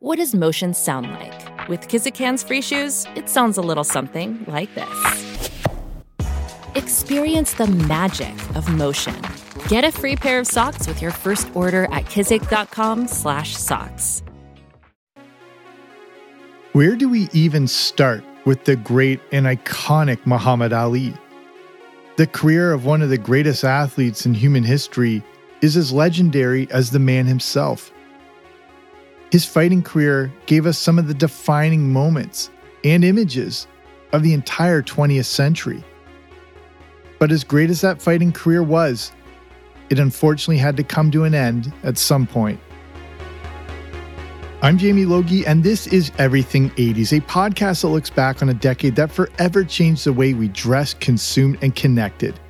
What does motion sound like? With Kizikans free shoes, it sounds a little something like this. Experience the magic of motion. Get a free pair of socks with your first order at kizik.com/socks. Where do we even start with the great and iconic Muhammad Ali? The career of one of the greatest athletes in human history is as legendary as the man himself. His fighting career gave us some of the defining moments and images of the entire 20th century. But as great as that fighting career was, it unfortunately had to come to an end at some point. I'm Jamie Logie, and this is Everything 80s, a podcast that looks back on a decade that forever changed the way we dressed, consumed, and connected.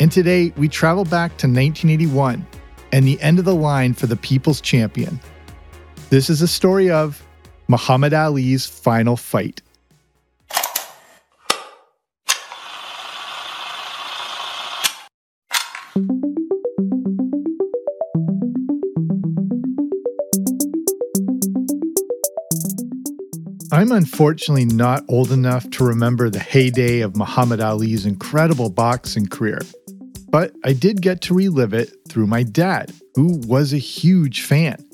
And today, we travel back to 1981 and the end of the line for the People's Champion. This is a story of Muhammad Ali's final fight. I'm unfortunately not old enough to remember the heyday of Muhammad Ali's incredible boxing career, but I did get to relive it through my dad, who was a huge fan.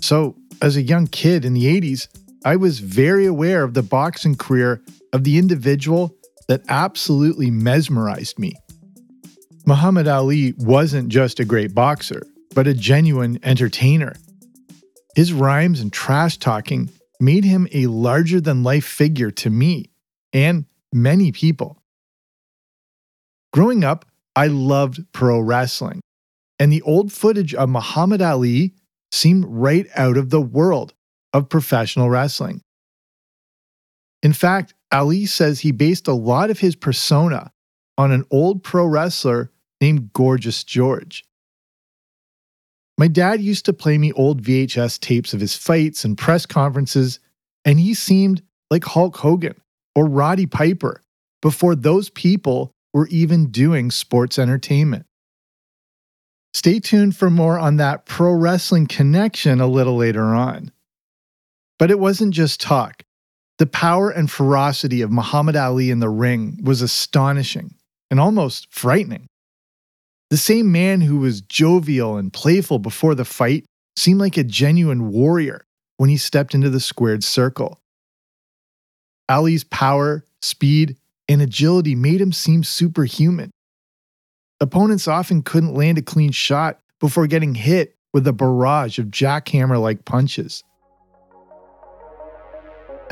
So, as a young kid in the 80s, I was very aware of the boxing career of the individual that absolutely mesmerized me. Muhammad Ali wasn't just a great boxer, but a genuine entertainer. His rhymes and trash talking made him a larger than life figure to me and many people. Growing up, I loved pro wrestling, and the old footage of Muhammad Ali seemed right out of the world of professional wrestling. In fact, Ali says he based a lot of his persona on an old pro wrestler named Gorgeous George. My dad used to play me old VHS tapes of his fights and press conferences, and he seemed like Hulk Hogan or Roddy Piper before those people were even doing sports entertainment. Stay tuned for more on that pro wrestling connection a little later on. But it wasn't just talk. The power and ferocity of Muhammad Ali in the ring was astonishing and almost frightening. The same man who was jovial and playful before the fight seemed like a genuine warrior when he stepped into the squared circle. Ali's power, speed, and agility made him seem superhuman. Opponents often couldn't land a clean shot before getting hit with a barrage of jackhammer like punches.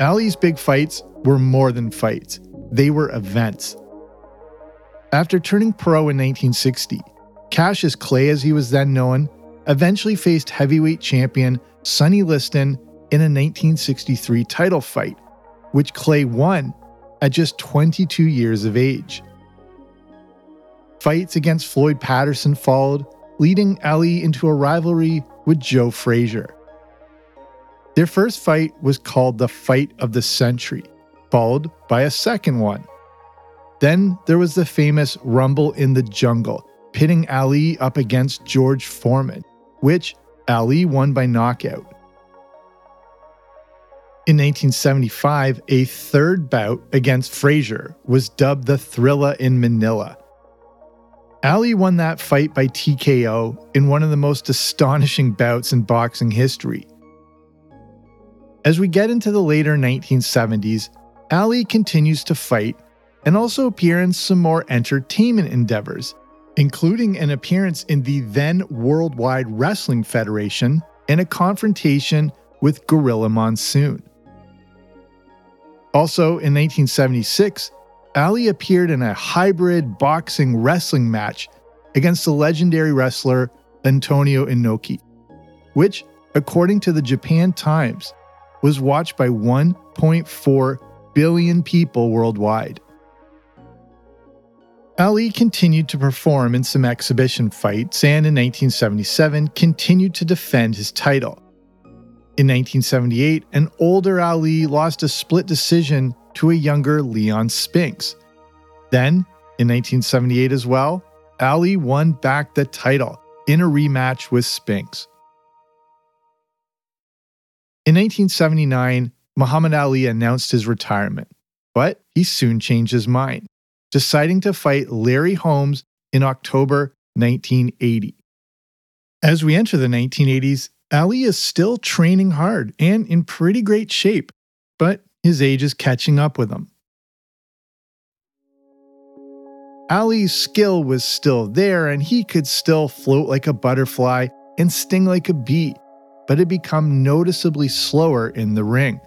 Ali's big fights were more than fights, they were events. After turning pro in 1960, Cassius Clay, as he was then known, eventually faced heavyweight champion Sonny Liston in a 1963 title fight, which Clay won at just 22 years of age. Fights against Floyd Patterson followed, leading Ali into a rivalry with Joe Frazier. Their first fight was called the Fight of the Century, followed by a second one. Then there was the famous Rumble in the Jungle, pitting Ali up against George Foreman, which Ali won by knockout. In 1975, a third bout against Frazier was dubbed the Thrilla in Manila. Ali won that fight by TKO in one of the most astonishing bouts in boxing history. As we get into the later 1970s, Ali continues to fight and also appear in some more entertainment endeavors, including an appearance in the then Worldwide Wrestling Federation and a confrontation with Gorilla Monsoon. Also in 1976, Ali appeared in a hybrid boxing wrestling match against the legendary wrestler Antonio Inoki, which, according to the Japan Times, was watched by 1.4 billion people worldwide. Ali continued to perform in some exhibition fights and in 1977 continued to defend his title. In 1978, an older Ali lost a split decision to a younger Leon Spinks. Then, in 1978 as well, Ali won back the title in a rematch with Spinks. In 1979, Muhammad Ali announced his retirement, but he soon changed his mind, deciding to fight Larry Holmes in October 1980. As we enter the 1980s, Ali is still training hard and in pretty great shape, but his age is catching up with him. Ali's skill was still there and he could still float like a butterfly and sting like a bee, but had become noticeably slower in the ring.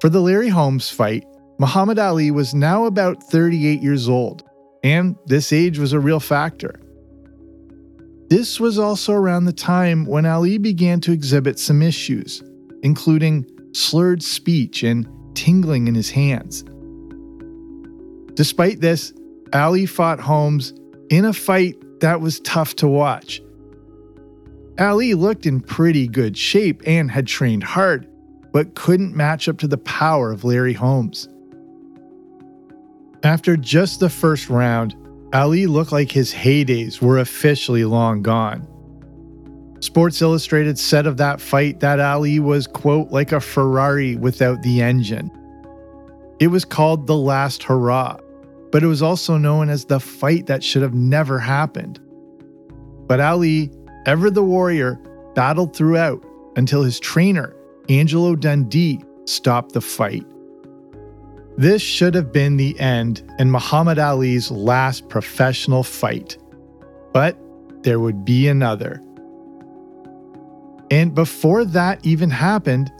For the Larry Holmes fight, Muhammad Ali was now about 38 years old, and this age was a real factor. This was also around the time when Ali began to exhibit some issues, including slurred speech and tingling in his hands. Despite this, Ali fought Holmes in a fight that was tough to watch. Ali looked in pretty good shape and had trained hard, but couldn't match up to the power of Larry Holmes. After just the first round, Ali looked like his heydays were officially long gone. Sports Illustrated said of that fight that Ali was, quote, like a Ferrari without the engine. It was called The Last Hurrah, but it was also known as the fight that should have never happened. But Ali, ever the warrior, battled throughout until his trainer, Angelo Dundee, stopped the fight. This should have been the end and Muhammad Ali's last professional fight. But there would be another. And before that even happened,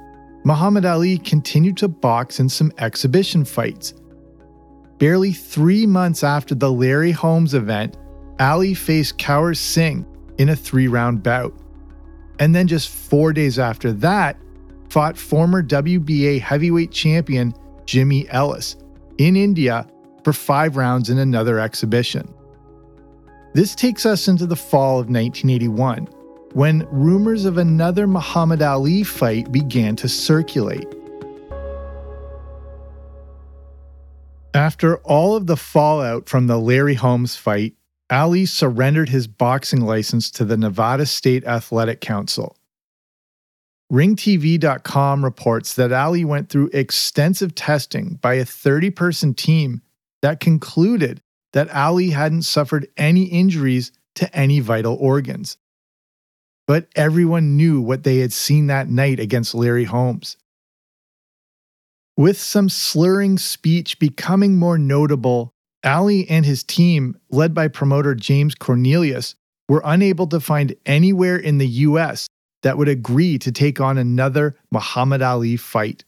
Muhammad Ali continued to box in some exhibition fights. Barely three months after the Larry Holmes event, Ali faced Kaur Singh in a three round bout. And then just four days after that, fought former WBA heavyweight champion Jimmy Ellis in India for five rounds in another exhibition. This takes us into the fall of 1981 when rumors of another Muhammad Ali fight began to circulate. After all of the fallout from the Larry Holmes fight, Ali surrendered his boxing license to the Nevada State Athletic Council. RingTV.com reports that Ali went through extensive testing by a 30 person team that concluded that Ali hadn't suffered any injuries to any vital organs but everyone knew what they had seen that night against Larry Holmes. With some slurring speech becoming more notable, Ali and his team, led by promoter James Cornelius, were unable to find anywhere in the US that would agree to take on another Muhammad Ali fight.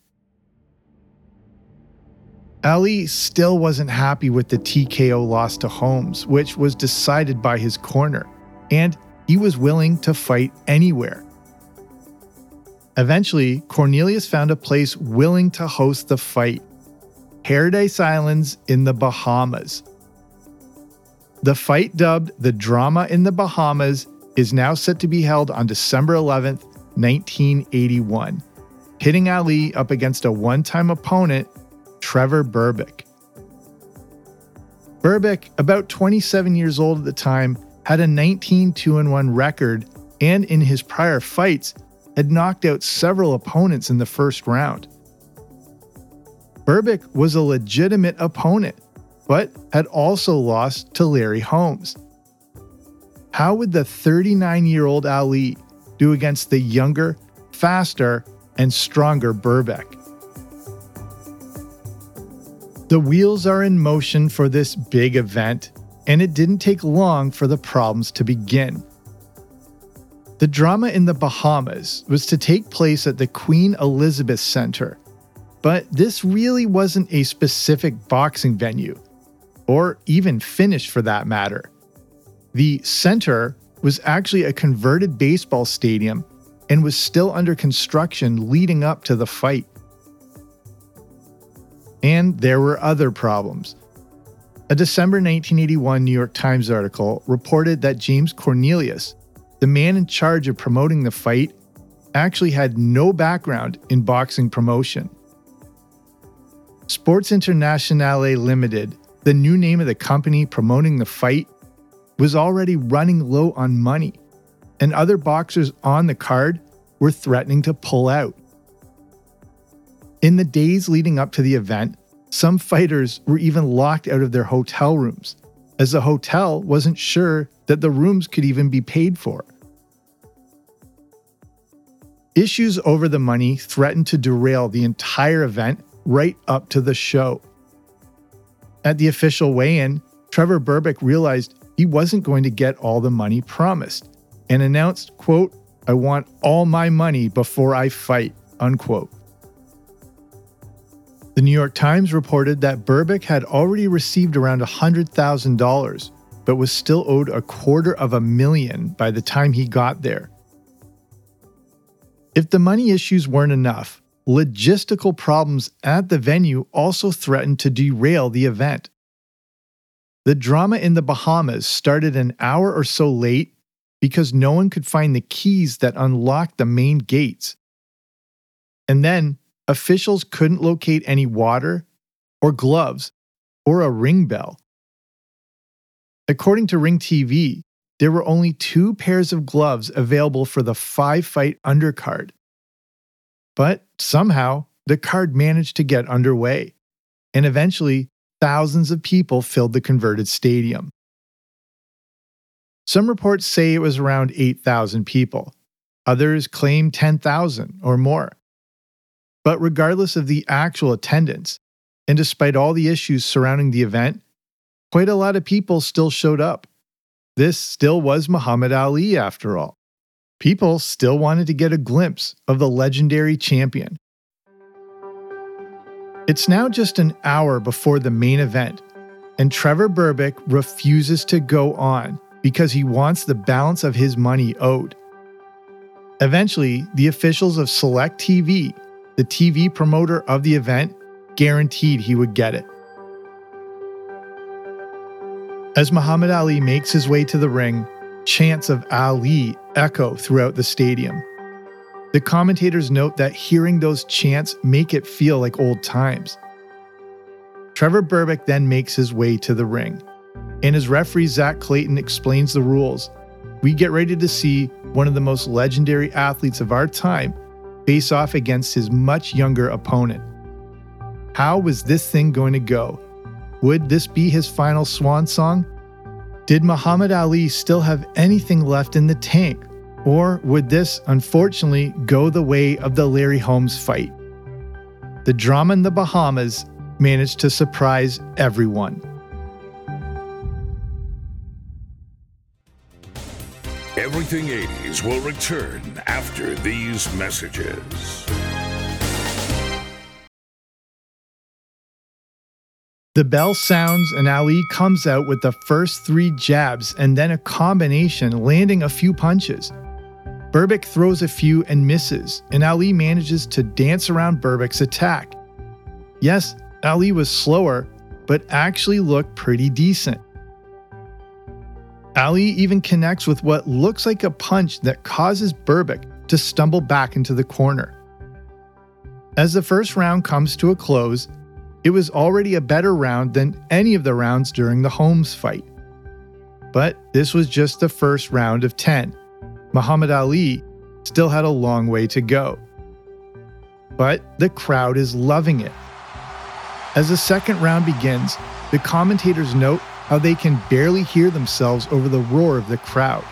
Ali still wasn't happy with the TKO loss to Holmes, which was decided by his corner, and he was willing to fight anywhere. Eventually, Cornelius found a place willing to host the fight Paradise Islands in the Bahamas. The fight, dubbed the Drama in the Bahamas, is now set to be held on December 11th, 1981, pitting Ali up against a one time opponent, Trevor Berbick. Berbick, about 27 years old at the time, had a 19 2 1 record and in his prior fights had knocked out several opponents in the first round. Berbick was a legitimate opponent, but had also lost to Larry Holmes. How would the 39 year old Ali do against the younger, faster, and stronger Berbick? The wheels are in motion for this big event, and it didn't take long for the problems to begin. The drama in the Bahamas was to take place at the Queen Elizabeth Center, but this really wasn't a specific boxing venue, or even finished for that matter. The center was actually a converted baseball stadium and was still under construction leading up to the fight. And there were other problems. A December 1981 New York Times article reported that James Cornelius, the man in charge of promoting the fight, actually had no background in boxing promotion. Sports Internationale Limited, the new name of the company promoting the fight, was already running low on money, and other boxers on the card were threatening to pull out. In the days leading up to the event, some fighters were even locked out of their hotel rooms, as the hotel wasn't sure that the rooms could even be paid for. Issues over the money threatened to derail the entire event right up to the show. At the official weigh in, Trevor Berbick realized he wasn't going to get all the money promised and announced, quote, I want all my money before I fight, unquote. The New York Times reported that Berbick had already received around $100,000, but was still owed a quarter of a million by the time he got there. If the money issues weren't enough, logistical problems at the venue also threatened to derail the event. The drama in the Bahamas started an hour or so late because no one could find the keys that unlocked the main gates. And then officials couldn't locate any water or gloves or a ring bell. According to Ring TV, there were only two pairs of gloves available for the five fight undercard. But somehow, the card managed to get underway, and eventually, thousands of people filled the converted stadium. Some reports say it was around 8,000 people. Others claim 10,000 or more. But regardless of the actual attendance, and despite all the issues surrounding the event, quite a lot of people still showed up. This still was Muhammad Ali, after all. People still wanted to get a glimpse of the legendary champion. It's now just an hour before the main event, and Trevor Berbick refuses to go on because he wants the balance of his money owed. Eventually, the officials of Select TV the TV promoter of the event guaranteed he would get it. As Muhammad Ali makes his way to the ring, chants of Ali echo throughout the stadium. The commentators note that hearing those chants make it feel like old times. Trevor Berbick then makes his way to the ring, and as referee Zach Clayton explains the rules, we get ready to see one of the most legendary athletes of our time face off against his much younger opponent. How was this thing going to go? Would this be his final swan song? Did Muhammad Ali still have anything left in the tank? Or would this, unfortunately, go the way of the Larry Holmes fight? The drama in the Bahamas managed to surprise everyone. Everything 80s will return after these messages. The bell sounds, and Ali comes out with the first three jabs and then a combination, landing a few punches. Berbick throws a few and misses, and Ali manages to dance around Berbick's attack. Yes, Ali was slower, but actually looked pretty decent. Ali even connects with what looks like a punch that causes Berbick to stumble back into the corner. As the first round comes to a close, it was already a better round than any of the rounds during the Holmes fight. But this was just the first round of 10. Muhammad Ali still had a long way to go. But the crowd is loving it. As the second round begins, the commentators note how they can barely hear themselves over the roar of the crowd.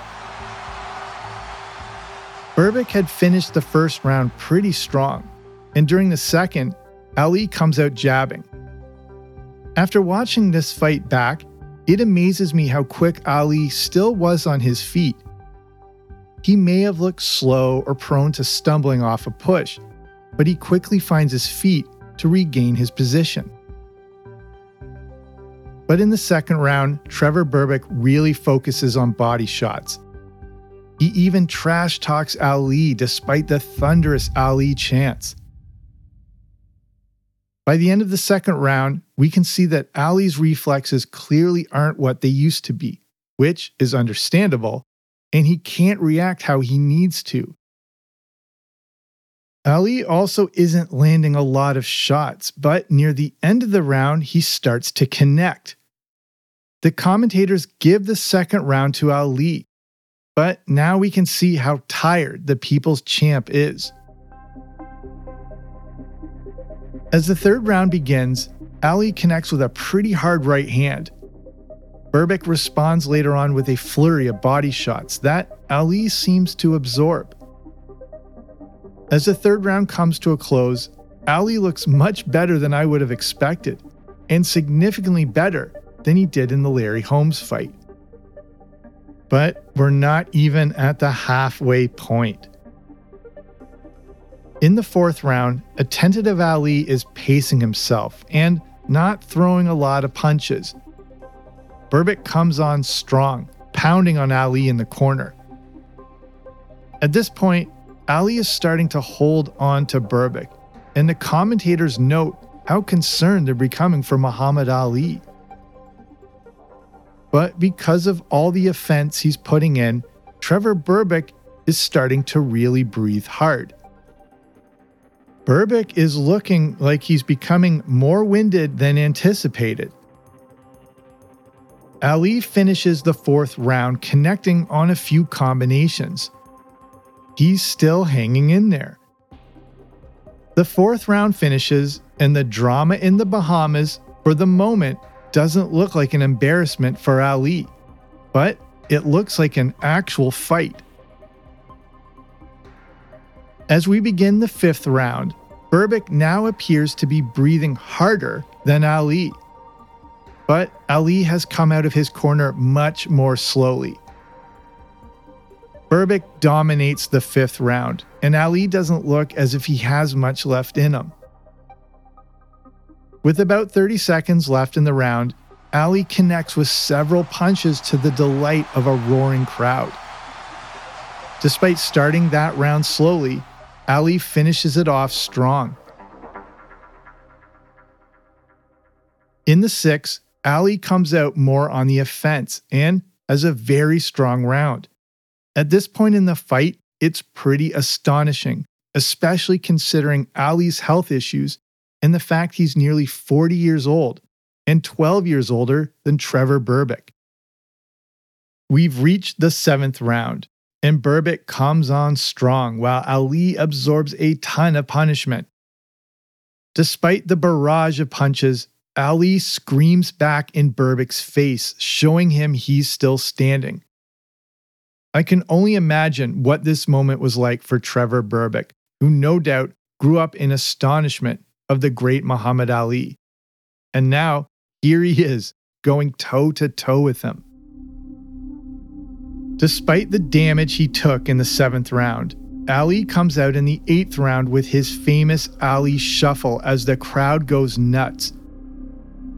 Berbick had finished the first round pretty strong, and during the second, Ali comes out jabbing. After watching this fight back, it amazes me how quick Ali still was on his feet. He may have looked slow or prone to stumbling off a push, but he quickly finds his feet to regain his position. But in the second round, Trevor Berbick really focuses on body shots. He even trash talks Ali despite the thunderous Ali chants. By the end of the second round, we can see that Ali's reflexes clearly aren't what they used to be, which is understandable, and he can't react how he needs to. Ali also isn't landing a lot of shots, but near the end of the round, he starts to connect. The commentators give the second round to Ali. But now we can see how tired the people's champ is. As the third round begins, Ali connects with a pretty hard right hand. Berbick responds later on with a flurry of body shots that Ali seems to absorb. As the third round comes to a close, Ali looks much better than I would have expected, and significantly better than he did in the Larry Holmes fight. But we're not even at the halfway point. In the fourth round, a tentative Ali is pacing himself and not throwing a lot of punches. Berbick comes on strong, pounding on Ali in the corner. At this point, Ali is starting to hold on to Berbick, and the commentators note how concerned they're becoming for Muhammad Ali. But because of all the offense he's putting in, Trevor Berbick is starting to really breathe hard. Berbick is looking like he's becoming more winded than anticipated. Ali finishes the fourth round connecting on a few combinations. He's still hanging in there. The fourth round finishes, and the drama in the Bahamas, for the moment, doesn't look like an embarrassment for Ali, but it looks like an actual fight. As we begin the fifth round, Berbick now appears to be breathing harder than Ali. But Ali has come out of his corner much more slowly. Berbick dominates the fifth round, and Ali doesn't look as if he has much left in him. With about 30 seconds left in the round, Ali connects with several punches to the delight of a roaring crowd. Despite starting that round slowly, Ali finishes it off strong. In the sixth, Ali comes out more on the offense and has a very strong round. At this point in the fight, it's pretty astonishing, especially considering Ali's health issues and the fact he's nearly 40 years old and 12 years older than Trevor Berbick. We've reached the seventh round, and Berbick comes on strong while Ali absorbs a ton of punishment. Despite the barrage of punches, Ali screams back in Berbick's face, showing him he's still standing. I can only imagine what this moment was like for Trevor Berbick, who no doubt grew up in astonishment of the great Muhammad Ali. And now, here he is, going toe to toe with him. Despite the damage he took in the seventh round, Ali comes out in the eighth round with his famous Ali shuffle as the crowd goes nuts.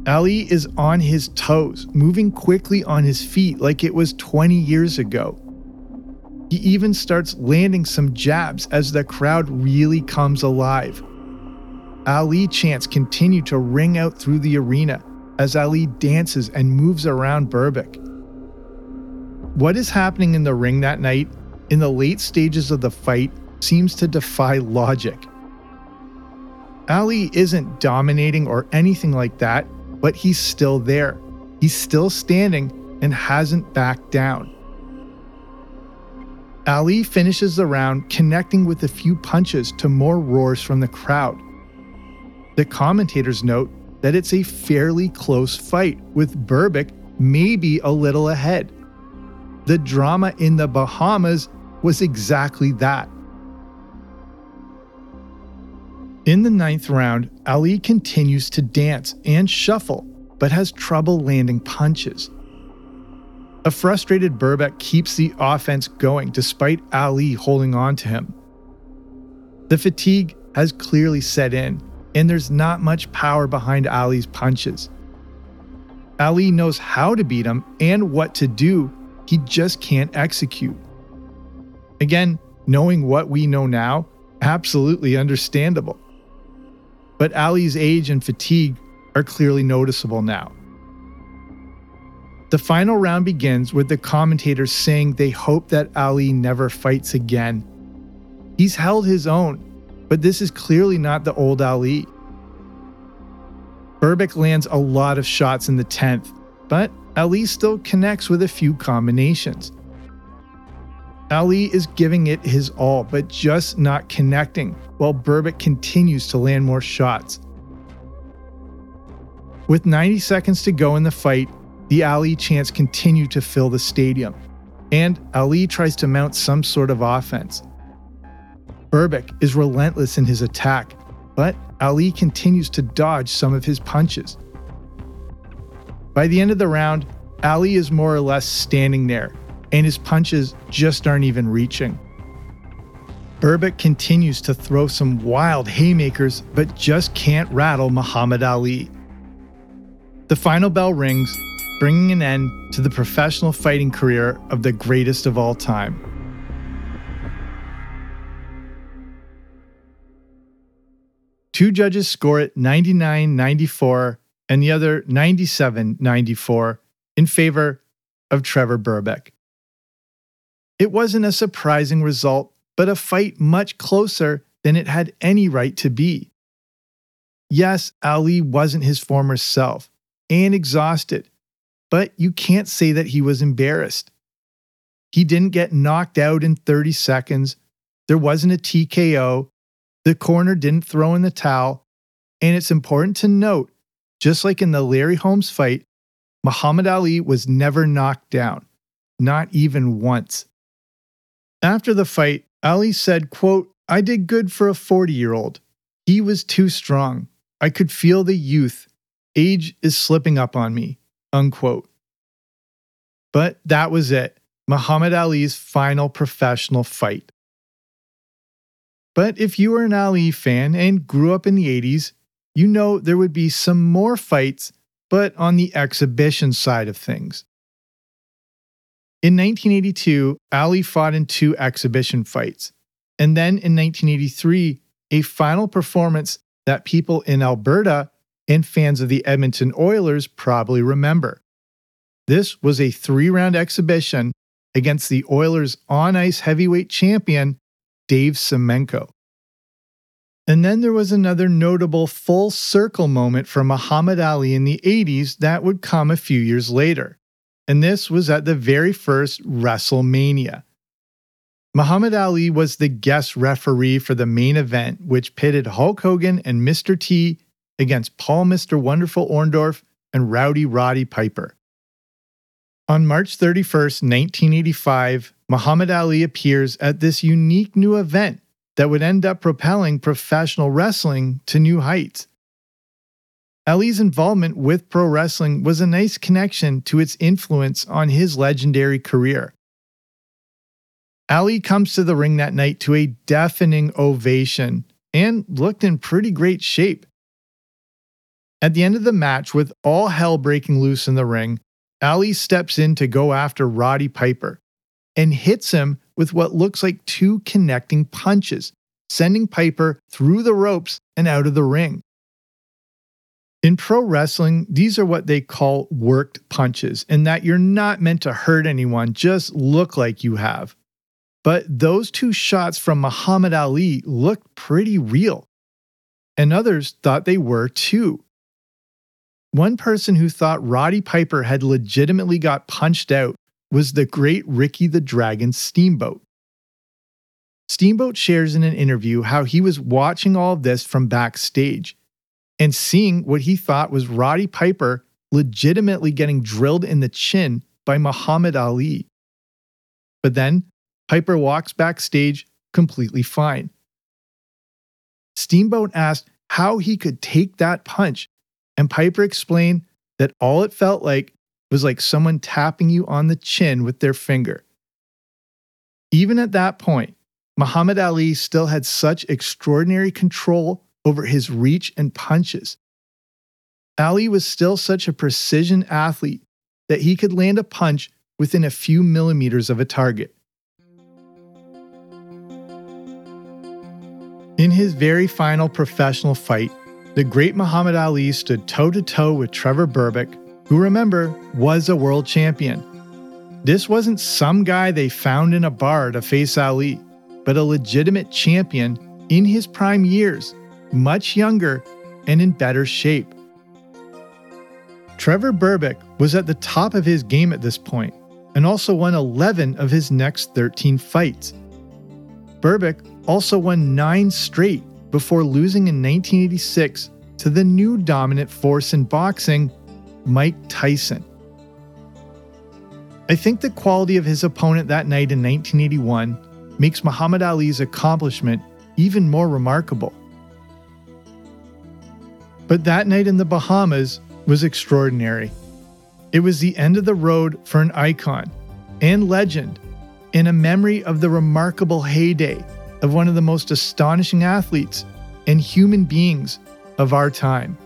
Ali is on his toes, moving quickly on his feet like it was 20 years ago. He even starts landing some jabs as the crowd really comes alive. Ali chants continue to ring out through the arena as Ali dances and moves around Berbick. What is happening in the ring that night, in the late stages of the fight, seems to defy logic. Ali isn't dominating or anything like that, but he's still there. He's still standing and hasn't backed down. Ali finishes the round connecting with a few punches to more roars from the crowd. The commentators note that it's a fairly close fight, with Berbick maybe a little ahead the drama in the Bahamas was exactly that. In the ninth round, Ali continues to dance and shuffle, but has trouble landing punches. A frustrated Berbick keeps the offense going despite Ali holding on to him. The fatigue has clearly set in, and there's not much power behind Ali's punches. Ali knows how to beat him and what to do he just can't execute. Again, knowing what we know now, absolutely understandable. But Ali's age and fatigue are clearly noticeable now. The final round begins with the commentators saying they hope that Ali never fights again. He's held his own, but this is clearly not the old Ali. Berbick lands a lot of shots in the 10th, but Ali still connects with a few combinations. Ali is giving it his all, but just not connecting, while Berbick continues to land more shots. With 90 seconds to go in the fight, the Ali chants continue to fill the stadium, and Ali tries to mount some sort of offense. Berbick is relentless in his attack, but Ali continues to dodge some of his punches. By the end of the round, Ali is more or less standing there, and his punches just aren't even reaching. Berbick continues to throw some wild haymakers, but just can't rattle Muhammad Ali. The final bell rings, bringing an end to the professional fighting career of the greatest of all time. Two judges score it 99 94 and the other 97 94 in favor of Trevor Berbick. It wasn't a surprising result, but a fight much closer than it had any right to be. Yes, Ali wasn't his former self and exhausted, but you can't say that he was embarrassed. He didn't get knocked out in 30 seconds. There wasn't a TKO. The coroner didn't throw in the towel. And it's important to note just like in the Larry Holmes fight, Muhammad Ali was never knocked down, not even once. After the fight, Ali said, quote, I did good for a 40 year old. He was too strong. I could feel the youth. Age is slipping up on me. Unquote. But that was it. Muhammad Ali's final professional fight. But if you were an Ali fan and grew up in the 80s, you know there would be some more fights, but on the exhibition side of things. In 1982, Ali fought in two exhibition fights. And then in 1983, a final performance that people in Alberta and fans of the Edmonton Oilers probably remember. This was a three round exhibition against the Oilers on ice heavyweight champion, Dave Semenko. And then there was another notable full circle moment for Muhammad Ali in the 80s that would come a few years later. And this was at the very first WrestleMania. Muhammad Ali was the guest referee for the main event, which pitted Hulk Hogan and Mr. T against Paul Mr. Wonderful Orndorff and Rowdy Roddy Piper. On March 31, 1985, Muhammad Ali appears at this unique new event that would end up propelling professional wrestling to new heights. Ali's involvement with pro wrestling was a nice connection to its influence on his legendary career. Ali comes to the ring that night to a deafening ovation and looked in pretty great shape. At the end of the match, with all hell breaking loose in the ring, Ali steps in to go after Roddy Piper and hits him with what looks like two connecting punches, sending Piper through the ropes and out of the ring. In pro wrestling, these are what they call worked punches, in that you're not meant to hurt anyone, just look like you have. But those two shots from Muhammad Ali looked pretty real. And others thought they were too. One person who thought Roddy Piper had legitimately got punched out was the great Ricky the Dragon Steamboat. Steamboat shares in an interview how he was watching all of this from backstage and seeing what he thought was Roddy Piper legitimately getting drilled in the chin by Muhammad Ali. But then Piper walks backstage completely fine. Steamboat asked how he could take that punch, and Piper explained that all it felt like was like someone tapping you on the chin with their finger. Even at that point, Muhammad Ali still had such extraordinary control over his reach and punches. Ali was still such a precision athlete that he could land a punch within a few millimeters of a target. In his very final professional fight, the great Muhammad Ali stood toe to toe with Trevor Berbick who remember was a world champion. This wasn't some guy they found in a bar to face Ali, but a legitimate champion in his prime years, much younger and in better shape. Trevor Berbick was at the top of his game at this point, and also won 11 of his next 13 fights. Berbick also won nine straight before losing in 1986 to the new dominant force in boxing, Mike Tyson. I think the quality of his opponent that night in 1981 makes Muhammad Ali's accomplishment even more remarkable. But that night in the Bahamas was extraordinary. It was the end of the road for an icon and legend in a memory of the remarkable heyday of one of the most astonishing athletes and human beings of our time.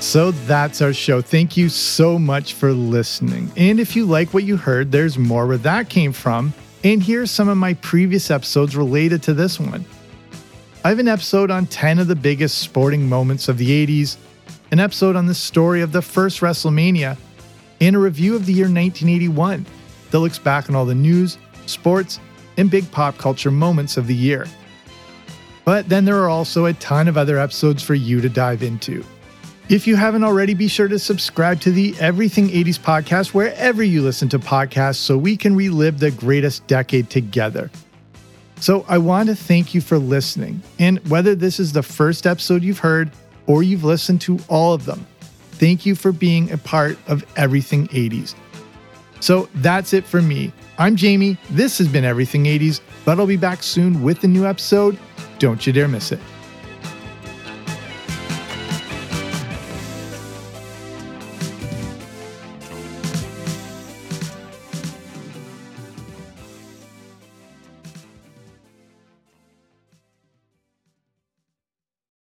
So that's our show. Thank you so much for listening. And if you like what you heard, there's more where that came from. And here's some of my previous episodes related to this one. I have an episode on 10 of the biggest sporting moments of the 80s, an episode on the story of the first WrestleMania, and a review of the year 1981 that looks back on all the news, sports, and big pop culture moments of the year. But then there are also a ton of other episodes for you to dive into. If you haven't already, be sure to subscribe to the Everything 80s podcast wherever you listen to podcasts so we can relive the greatest decade together. So, I want to thank you for listening. And whether this is the first episode you've heard or you've listened to all of them, thank you for being a part of Everything 80s. So, that's it for me. I'm Jamie. This has been Everything 80s, but I'll be back soon with a new episode. Don't you dare miss it.